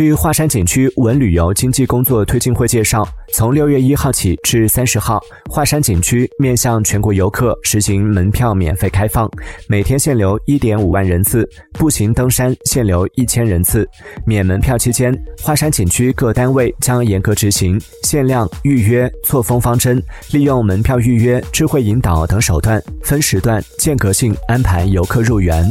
据华山景区文旅游经济工作推进会介绍从六月一号起至三十号华山景区面向全国游客实行门票免费开放每天限流一点五万人次步行登山限流一千人次。免门票期间华山景区各单位将严格执行限量预约错峰方针利用门票预约智慧引导等手段分时段间隔性安排游客入园。